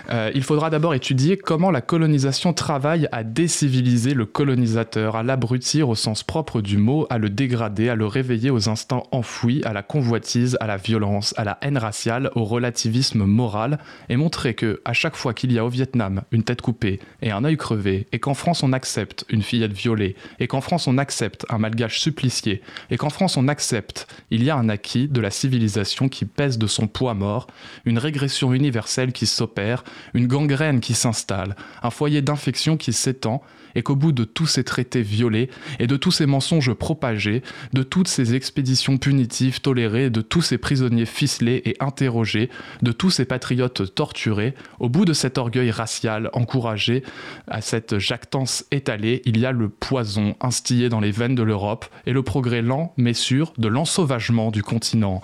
Euh, il faudra d'abord étudier comment la colonisation travaille à déciviliser le colonisateur, à l'abrutir au sens propre du mot, à le dégrader, à le réveiller aux instincts enfouis, à la convoitise, à la violence, à la haine raciale, au relativisme moral, et montrer que, à chaque fois qu'il y a au Vietnam une tête coupée et un œil crevé, et qu'en France on accepte une fillette violée, et qu'en France on accepte un malgage supplicié, et qu'en France on accepte, il y a un acquis de la civilisation qui pèse de son poids mort, une régression universelle qui s'opère, une gangrène qui s'installe, un foyer d'infection qui s'étend, et qu'au bout de tous ces traités violés et de tous ces mensonges propagés, de toutes ces expéditions punitives tolérées, de tous ces prisonniers ficelés et interrogés, de tous ces patriotes torturés, au bout de cet orgueil racial encouragé, à cette jactance étalée, il y a le poison instillé dans les veines de l'Europe et le progrès lent mais sûr de l'ensauvagement du continent.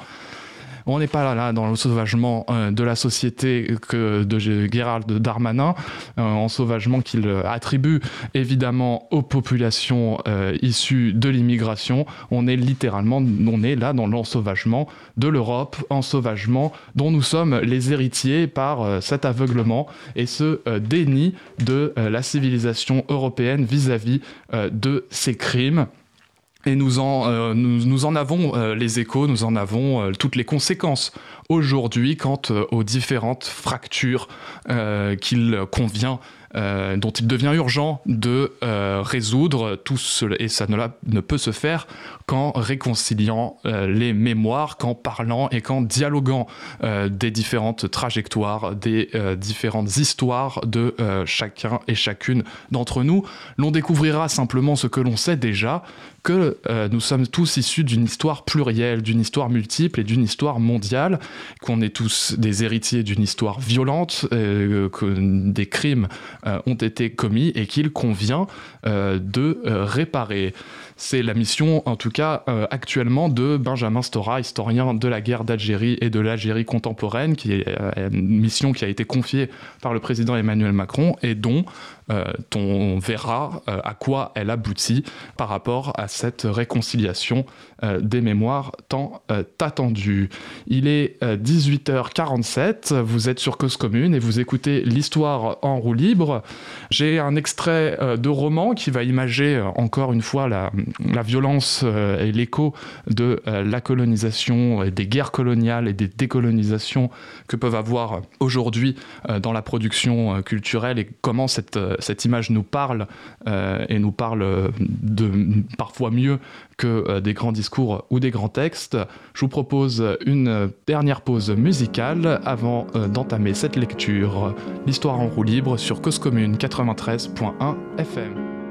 On n'est pas là, dans le sauvagement euh, de la société de Gérald Darmanin, euh, en sauvagement qu'il attribue évidemment aux populations euh, issues de l'immigration. On est littéralement, on est là dans l'ensauvagement de l'Europe, ensauvagement dont nous sommes les héritiers par cet aveuglement et ce déni de la civilisation européenne vis à -vis, de ces crimes. Et nous en, euh, nous, en avons euh, les échos, nous en avons euh, toutes les conséquences aujourd'hui quant aux différentes fractures qu'il convient euh, dont il devient urgent de euh, résoudre tout cela, et ça ne, peut se faire qu'en réconciliant euh, les mémoires, qu'en parlant et qu'en dialoguant des différentes trajectoires, des différentes histoires de chacun et chacune d'entre nous. L'on découvrira simplement ce que l'on sait déjà, que nous sommes tous issus d'une histoire plurielle, d'une histoire multiple et d'une histoire mondiale, qu'on est tous des héritiers d'une histoire violente, que des crimes ont été commis et qu'il convient euh, de euh, réparer. C'est la mission, en tout cas actuellement, de Benjamin Stora, historien de la guerre d'Algérie et de l'Algérie contemporaine, qui est une mission qui a été confiée par le président Emmanuel Macron et dont on verra à quoi elle aboutit par rapport à cette réconciliation des mémoires tant attendues. Il est 18h47, vous êtes sur Cause Commune et vous écoutez l'histoire en roue libre. J'ai un extrait euh, de roman qui va imager euh, encore une fois la violence et l'écho de la colonisation, et des guerres coloniales et des décolonisations que peuvent avoir aujourd'hui dans la production culturelle et comment cette, cette image nous parle et nous parle de, parfois mieux que des grands discours ou des grands textes. Je vous propose une dernière pause musicale avant d'entamer cette lecture. L'histoire en roue libre sur Cause Commune 93.1 FM.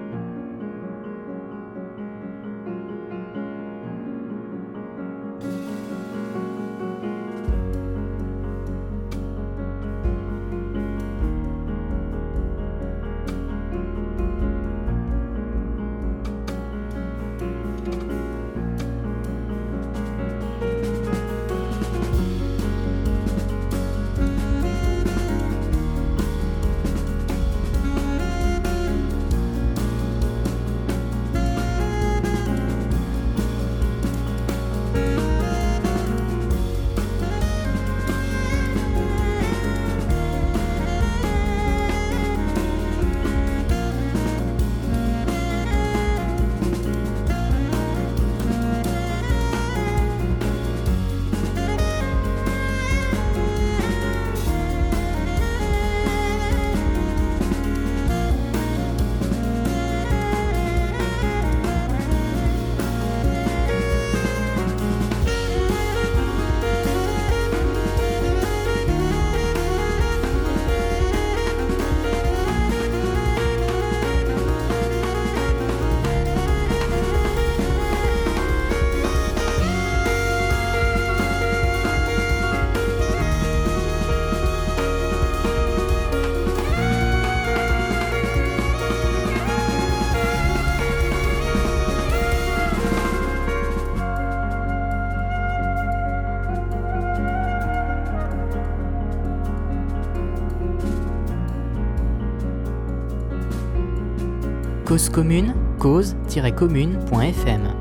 Cause commune, cause-commune.fm.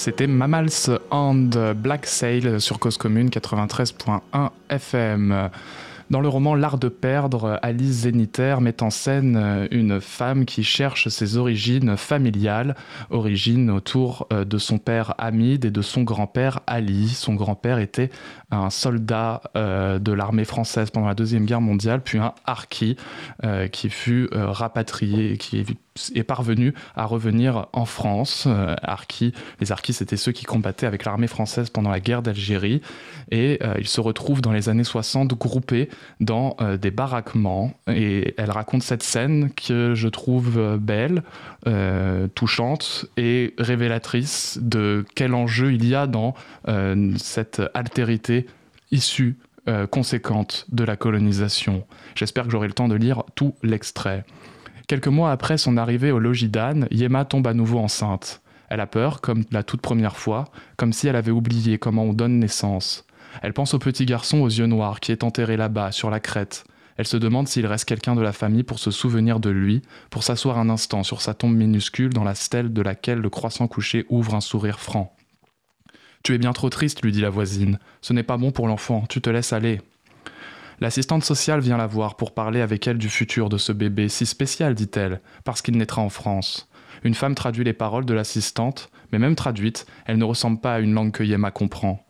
C'était Mammals and Black Sail sur Cause Commune 93.1 FM. Dans le roman L'art de perdre, Alice Zénitaire met en scène euh, une femme qui cherche ses origines familiales, origines autour euh, de son père Hamid et de son grand-père Ali. Son grand-père était un soldat euh, de l'armée française pendant la Deuxième Guerre mondiale, puis un harki qui fut rapatrié, qui est parvenu à revenir en France. les harkis, c'était ceux qui combattaient avec l'armée française pendant la guerre d'Algérie. Et il se retrouve dans les années 60 groupés dans euh, des baraquements. Et elle raconte cette scène que je trouve euh, belle, euh, touchante et révélatrice de quel enjeu il y a dans cette altérité issue conséquente de la colonisation. J'espère que j'aurai le temps de lire tout l'extrait. Quelques mois après son arrivée au logis d'Anne, Yema tombe à nouveau enceinte. Elle a peur, comme la toute première fois, comme si elle avait oublié comment on donne naissance. Elle pense au petit garçon aux yeux noirs qui est enterré là-bas, sur la crête. Elle se demande s'il reste quelqu'un de la famille pour se souvenir de lui, pour s'asseoir un instant sur sa tombe minuscule dans la stèle de laquelle le croissant couché ouvre un sourire franc. Tu es bien trop triste, lui dit la voisine. Ce n'est pas bon pour l'enfant, tu te laisses aller. L'assistante sociale vient la voir pour parler avec elle du futur de ce bébé, si spécial, dit-elle, parce qu'il naîtra en France. Une femme traduit les paroles de l'assistante, mais même traduite, elle ne ressemble pas à une langue que Yema comprend.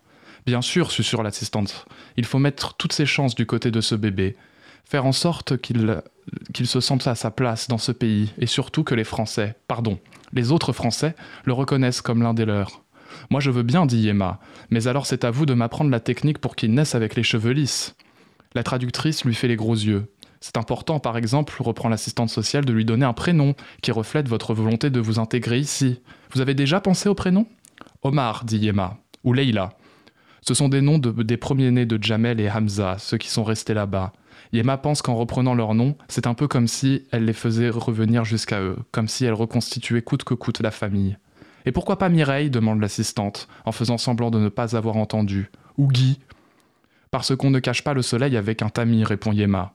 Bien sûr, susurre l'assistante, il faut mettre toutes ses chances du côté de ce bébé, faire en sorte qu'il qu'il se sente à sa place dans ce pays, et surtout que les Français, pardon, les autres Français, le reconnaissent comme l'un des leurs. Moi je veux bien, dit Yema, mais alors c'est à vous de m'apprendre la technique pour qu'il naisse avec les cheveux lisses. La traductrice lui fait les gros yeux. C'est important, par exemple, reprend l'assistante sociale, de lui donner un prénom qui reflète votre volonté de vous intégrer ici. Vous avez déjà pensé au prénom? Omar, dit Yema, ou Leila. Ce sont des noms des premiers-nés de Jamel et Hamza, ceux qui sont restés là-bas. Yema pense qu'en reprenant leurs noms, c'est un peu comme si elle les faisait revenir jusqu'à eux, comme si elle reconstituait coûte que coûte la famille. Et pourquoi pas Mireille? demande l'assistante, en faisant semblant de ne pas avoir entendu. Ou Guy? Parce qu'on ne cache pas le soleil avec un tamis, répond Yema.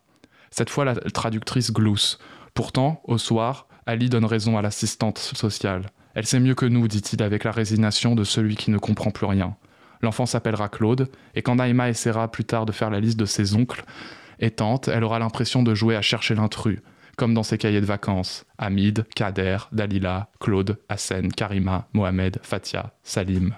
Cette fois, la traductrice glousse. Pourtant, au soir, Ali donne raison à l'assistante sociale. Elle sait mieux que nous, dit-il avec la résignation de celui qui ne comprend plus rien. L'enfant s'appellera Claude, et quand Naïma essaiera plus tard de faire la liste de ses oncles et tantes, elle aura l'impression de jouer à chercher l'intrus, comme dans ses cahiers de vacances. Hamid, Kader, Dalila, Claude, Hassen, Karima, Mohamed, Fatia, Salim.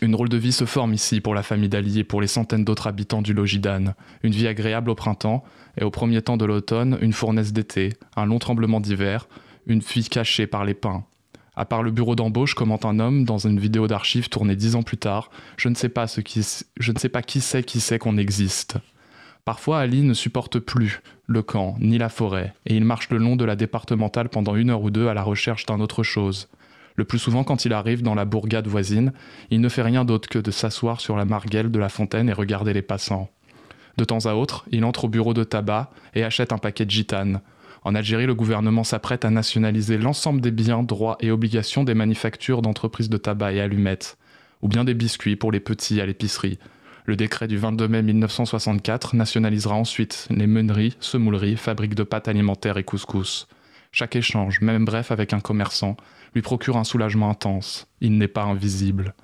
Une drôle de vie se forme ici pour la famille d'Ali et pour les centaines d'autres habitants du logis d'Anne. Une vie agréable au printemps, et au premier temps de l'automne, une fournaise d'été, un long tremblement d'hiver, une fille cachée par les pins, à part le bureau d'embauche, commente un homme dans une vidéo d'archives tournée dix ans plus tard. Je ne sais pas, ce qui, je ne sais pas qui sait qui sait qu'on existe. Parfois, Ali ne supporte plus le camp ni la forêt, et il marche le long de la départementale pendant une heure ou deux à la recherche d'un autre chose. Le plus souvent, quand il arrive dans la bourgade voisine, il ne fait rien d'autre que de s'asseoir sur la marguelle de la fontaine et regarder les passants. De temps à autre, il entre au bureau de tabac et achète un paquet de gitanes, en Algérie, le gouvernement s'apprête à nationaliser l'ensemble des biens, droits et obligations des manufactures d'entreprises de tabac et allumettes, ou bien des biscuits pour les petits à l'épicerie. Le décret du 22 mai 1964 nationalisera ensuite les meuneries, semouleries, fabriques de pâtes alimentaires et couscous. Chaque échange, même bref avec un commerçant, lui procure un soulagement intense. Il n'est pas invisible.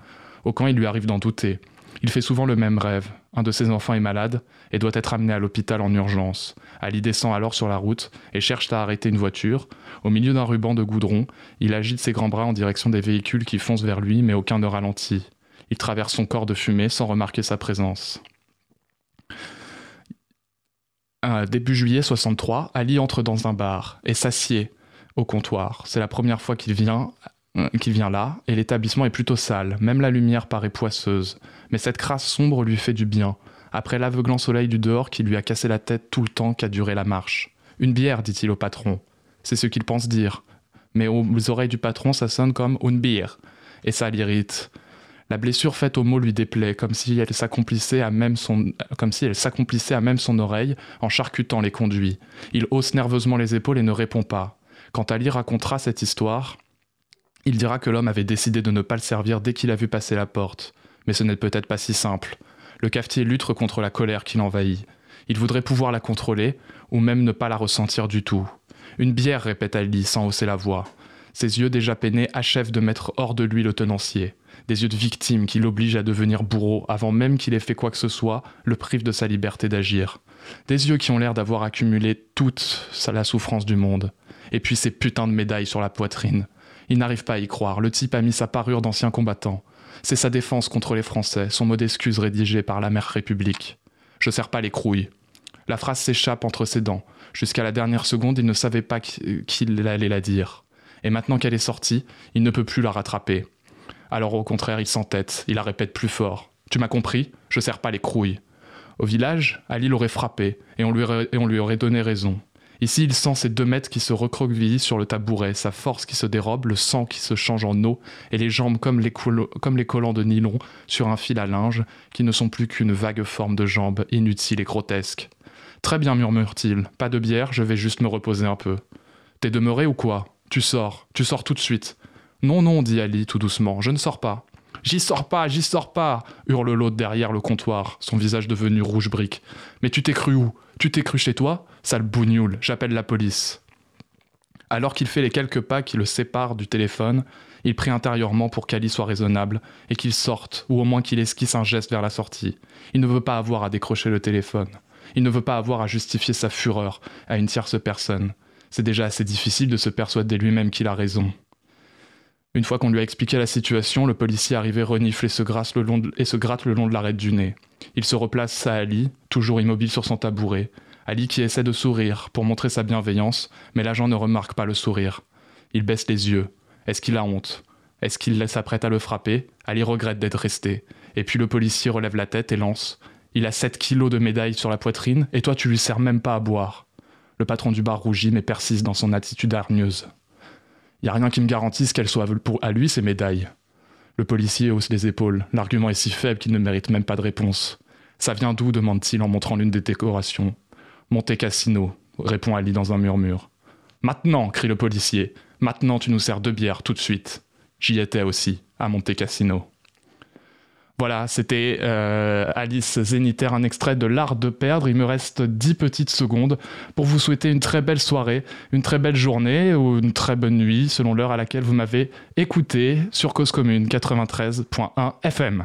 Au camp, il lui arrive d'en douter. Il fait souvent le même rêve. Un de ses enfants est malade et doit être amené à l'hôpital en urgence. Ali descend alors sur la route et cherche à arrêter une voiture. Au milieu d'un ruban de goudron, il agite ses grands bras en direction des véhicules qui foncent vers lui, mais aucun ne ralentit. Il traverse son corps de fumée sans remarquer sa présence. début juillet 63, Ali entre dans un bar et s'assied au comptoir. C'est la première fois qu'il vient euh, qui vient là, et l'établissement est plutôt sale, même la lumière paraît poisseuse. Mais cette crasse sombre lui fait du bien, après l'aveuglant soleil du dehors qui lui a cassé la tête tout le temps qu'a duré la marche. Une bière, dit-il au patron. C'est ce qu'il pense dire. Mais aux oreilles du patron, ça sonne comme une bière, et ça l'irrite. La blessure faite au mot lui déplaît, comme si elle s'accomplissait à même son oreille en charcutant les conduits. Il hausse nerveusement les épaules et ne répond pas. Quand Ali racontera cette histoire, il dira que l'homme avait décidé de ne pas le servir dès qu'il a vu passer la porte. Mais ce n'est peut-être pas si simple. Le cafetier lutte contre la colère qui l'envahit. Il voudrait pouvoir la contrôler, ou même ne pas la ressentir du tout. Une bière, répète Ali sans hausser la voix. Ses yeux déjà peinés achèvent de mettre hors de lui le tenancier. Des yeux de victime qui l'obligent à devenir bourreau avant même qu'il ait fait quoi que ce soit, le privent de sa liberté d'agir. Des yeux qui ont l'air d'avoir accumulé toute la souffrance du monde. Et puis ces putains de médailles sur la poitrine. Il n'arrive pas à y croire. Le type a mis sa parure d'ancien combattant. C'est sa défense contre les Français, son mot d'excuse rédigé par la mère République. Je serre pas les crouilles. La phrase s'échappe entre ses dents. Jusqu'à la dernière seconde, il ne savait pas qu'il allait la dire. Et maintenant qu'elle est sortie, il ne peut plus la rattraper. Alors au contraire, il s'entête, il la répète plus fort. Tu m'as compris? Je serre pas les crouilles. Au village, Ali l'aurait frappé, et on lui aurait donné raison. Ici, il sent ses deux mètres qui se recroquevillent sur le tabouret, sa force qui se dérobe, le sang qui se change en eau, et les jambes comme les, comme collants de nylon sur un fil à linge, qui ne sont plus qu'une vague forme de jambes inutile et grotesque. Très bien, murmure-t-il, pas de bière, je vais juste me reposer un peu. T'es demeuré ou quoi? Tu sors, tu sors tout de suite. Non, non, dit Ali tout doucement, je ne sors pas. J'y sors pas, j'y sors pas hurle l'autre derrière le comptoir, son visage devenu rouge brique. Mais tu t'es cru où? Tu t'es cru chez toi? Sale bougnoule, j'appelle la police. Alors qu'il fait les quelques pas qui le séparent du téléphone, il prie intérieurement pour qu'Ali soit raisonnable et qu'il sorte, ou au moins qu'il esquisse un geste vers la sortie. Il ne veut pas avoir à décrocher le téléphone. Il ne veut pas avoir à justifier sa fureur à une tierce personne. C'est déjà assez difficile de se persuader lui-même qu'il a raison. Une fois qu'on lui a expliqué la situation, le policier arrivé renifle et se, le long et se gratte le long de l'arête du nez. Il se replace à Ali, toujours immobile sur son tabouret. Ali qui essaie de sourire pour montrer sa bienveillance, mais l'agent ne remarque pas le sourire. Il baisse les yeux. Est-ce qu'il a honte? Est-ce qu'il s'apprête à le frapper? Ali regrette d'être resté. Et puis le policier relève la tête et lance. Il a 7 kilos de médailles sur la poitrine, et toi tu lui sers même pas à boire. Le patron du bar rougit mais persiste dans son attitude hargneuse. N'y a rien qui me garantisse qu'elles soient à lui ces médailles. Le policier hausse les épaules. L'argument est si faible qu'il ne mérite même pas de réponse. Ça vient d'où? demande-t-il en montrant l'une des décorations. Monte Cassino, répond Ali dans un murmure. Maintenant, crie le policier. Maintenant, tu nous sers deux bières tout de suite. J'y étais aussi, à Monte Cassino. Voilà, c'était euh, Alice Zénitaire, un extrait de L'Art de perdre. Il me reste 10 petites secondes pour vous souhaiter une très belle soirée, une très belle journée ou une très bonne nuit selon l'heure à laquelle vous m'avez écouté sur Cause Commune 93.1 FM.